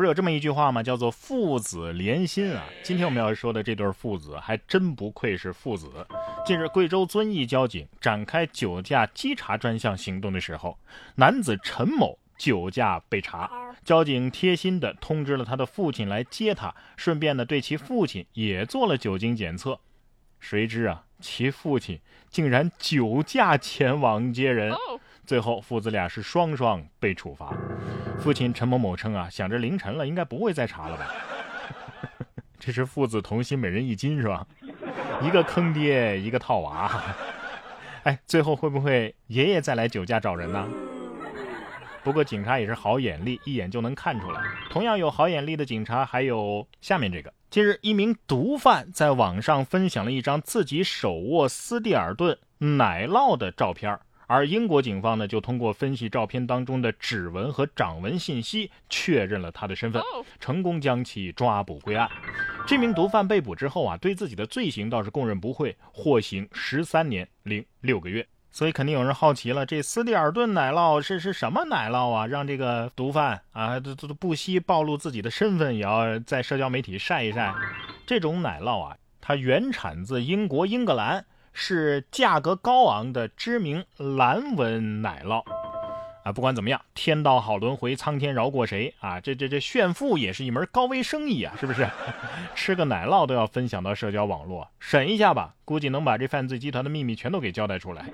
不是有这么一句话吗？叫做父子连心啊！今天我们要说的这对父子还真不愧是父子。近日，贵州遵义交警展开酒驾稽查专项行动的时候，男子陈某酒驾被查，交警贴心的通知了他的父亲来接他，顺便呢对其父亲也做了酒精检测。谁知啊，其父亲竟然酒驾前往接人。最后，父子俩是双双被处罚。父亲陈某某称啊，想着凌晨了，应该不会再查了吧？这是父子同心，每人一斤是吧？一个坑爹，一个套娃。哎，最后会不会爷爷再来酒驾找人呢？不过警察也是好眼力，一眼就能看出来。同样有好眼力的警察还有下面这个。近日，一名毒贩在网上分享了一张自己手握斯蒂尔顿奶酪的照片儿。而英国警方呢，就通过分析照片当中的指纹和掌纹信息，确认了他的身份，成功将其抓捕归案。这名毒贩被捕之后啊，对自己的罪行倒是供认不讳，获刑十三年零六个月。所以肯定有人好奇了，这斯蒂尔顿奶酪是是什么奶酪啊？让这个毒贩啊都都不惜暴露自己的身份，也要在社交媒体晒一晒。这种奶酪啊，它原产自英国英格兰。是价格高昂的知名蓝纹奶酪啊！不管怎么样，天道好轮回，苍天饶过谁啊？这这这炫富也是一门高危生意啊，是不是？吃个奶酪都要分享到社交网络，审一下吧，估计能把这犯罪集团的秘密全都给交代出来。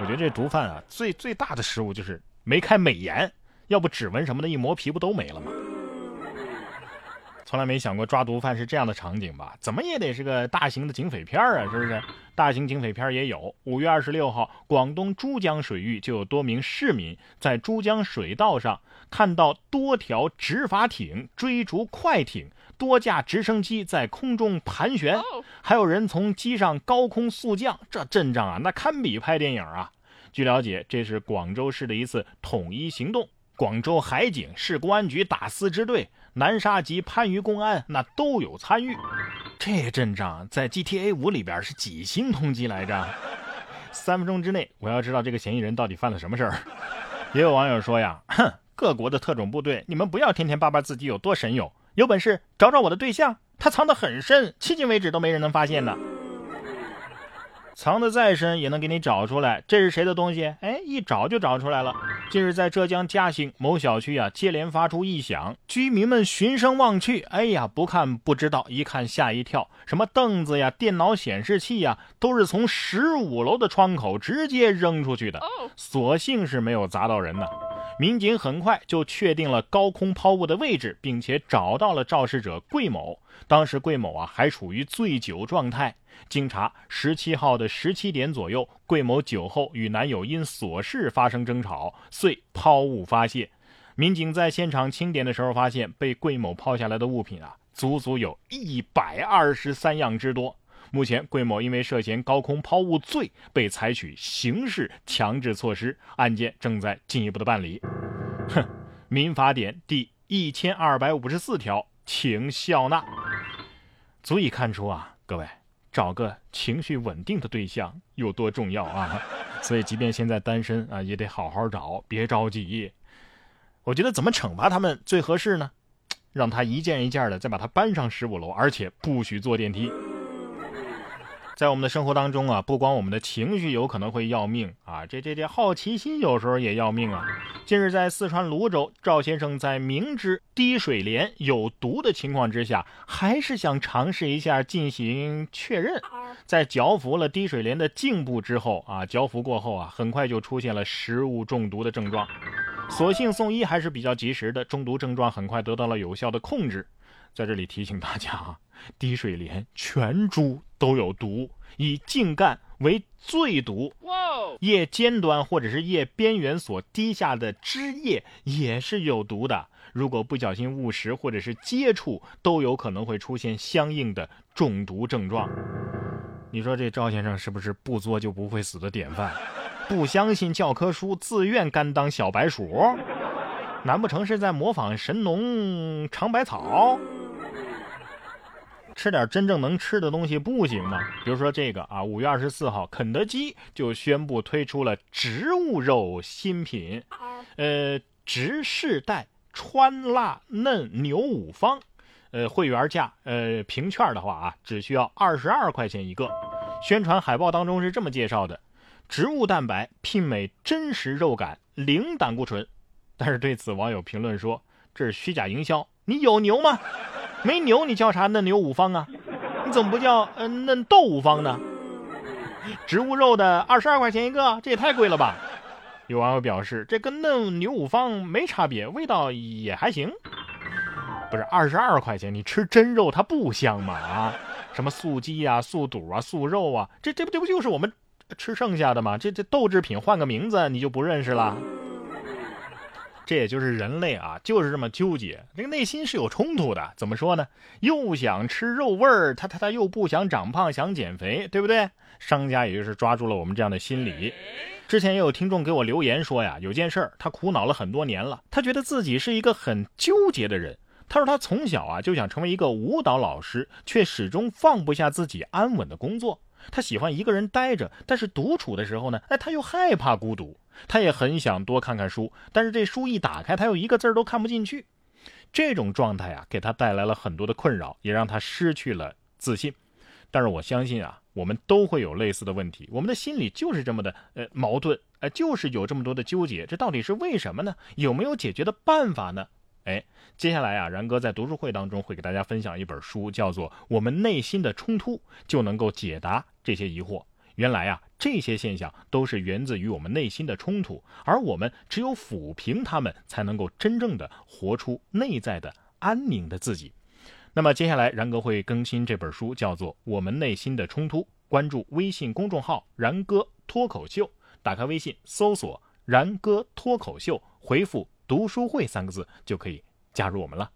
我觉得这毒贩啊，最最大的失误就是没开美颜，要不指纹什么的，一磨皮不都没了吗？从来没想过抓毒贩是这样的场景吧？怎么也得是个大型的警匪片啊，是不是？大型警匪片也有。五月二十六号，广东珠江水域就有多名市民在珠江水道上看到多条执法艇追逐快艇，多架直升机在空中盘旋，还有人从机上高空速降，这阵仗啊，那堪比拍电影啊！据了解，这是广州市的一次统一行动，广州海警、市公安局打私支队。南沙及番禺公安那都有参与，这阵仗在 GTA 五里边是几星通缉来着？三分钟之内我要知道这个嫌疑人到底犯了什么事儿。也有网友说呀，哼，各国的特种部队，你们不要天天叭叭自己有多神勇，有本事找找我的对象，他藏得很深，迄今为止都没人能发现呢。藏得再深也能给你找出来，这是谁的东西？哎，一找就找出来了。近日在浙江嘉兴某小区啊，接连发出异响，居民们循声望去，哎呀，不看不知道，一看吓一跳，什么凳子呀、电脑显示器呀，都是从十五楼的窗口直接扔出去的，所幸是没有砸到人呢。民警很快就确定了高空抛物的位置，并且找到了肇事者桂某。当时桂某啊还处于醉酒状态。经查，十七号的十七点左右，桂某酒后与男友因琐事发生争吵，遂抛物发泄。民警在现场清点的时候，发现被桂某抛下来的物品啊，足足有一百二十三样之多。目前，桂某因为涉嫌高空抛物罪，被采取刑事强制措施，案件正在进一步的办理。哼，民法典第一千二百五十四条，请笑纳，足以看出啊，各位。找个情绪稳定的对象有多重要啊！所以，即便现在单身啊，也得好好找，别着急。我觉得怎么惩罚他们最合适呢？让他一件一件的再把他搬上十五楼，而且不许坐电梯。在我们的生活当中啊，不光我们的情绪有可能会要命啊，这这这好奇心有时候也要命啊。近日在四川泸州，赵先生在明知滴水莲有毒的情况之下，还是想尝试一下进行确认。在嚼服了滴水莲的茎部之后啊，嚼服过后啊，很快就出现了食物中毒的症状。所幸送医还是比较及时的，中毒症状很快得到了有效的控制。在这里提醒大家啊。滴水莲全株都有毒，以茎干为最毒。叶尖端或者是叶边缘所滴下的汁液也是有毒的。如果不小心误食或者是接触，都有可能会出现相应的中毒症状。你说这赵先生是不是不作就不会死的典范？不相信教科书，自愿甘当小白鼠？难不成是在模仿神农尝百草？吃点真正能吃的东西不行吗？比如说这个啊，五月二十四号，肯德基就宣布推出了植物肉新品，呃，植世代川辣嫩牛五方，呃，会员价，呃，凭券的话啊，只需要二十二块钱一个。宣传海报当中是这么介绍的：植物蛋白媲美真实肉感，零胆固醇。但是对此，网友评论说这是虚假营销。你有牛吗？没牛，你叫啥嫩牛五方啊？你怎么不叫呃嫩豆五方呢？植物肉的二十二块钱一个，这也太贵了吧？有网友表示，这跟嫩牛五方没差别，味道也还行。不是二十二块钱，你吃真肉它不香吗？啊，什么素鸡啊、素肚啊、素肉啊，这这不这不就是我们吃剩下的吗？这这豆制品换个名字你就不认识了？这也就是人类啊，就是这么纠结，这个内心是有冲突的。怎么说呢？又想吃肉味儿，他他他又不想长胖，想减肥，对不对？商家也就是抓住了我们这样的心理。之前也有听众给我留言说呀，有件事儿他苦恼了很多年了，他觉得自己是一个很纠结的人。他说他从小啊就想成为一个舞蹈老师，却始终放不下自己安稳的工作。他喜欢一个人待着，但是独处的时候呢，哎，他又害怕孤独。他也很想多看看书，但是这书一打开，他又一个字都看不进去。这种状态啊，给他带来了很多的困扰，也让他失去了自信。但是我相信啊，我们都会有类似的问题，我们的心里就是这么的呃矛盾，呃，就是有这么多的纠结。这到底是为什么呢？有没有解决的办法呢？哎，接下来啊，然哥在读书会当中会给大家分享一本书，叫做《我们内心的冲突》，就能够解答这些疑惑。原来啊，这些现象都是源自于我们内心的冲突，而我们只有抚平他们，才能够真正的活出内在的安宁的自己。那么接下来，然哥会更新这本书，叫做《我们内心的冲突》。关注微信公众号“然哥脱口秀”，打开微信搜索“然哥脱口秀”，回复“读书会”三个字就可以加入我们了。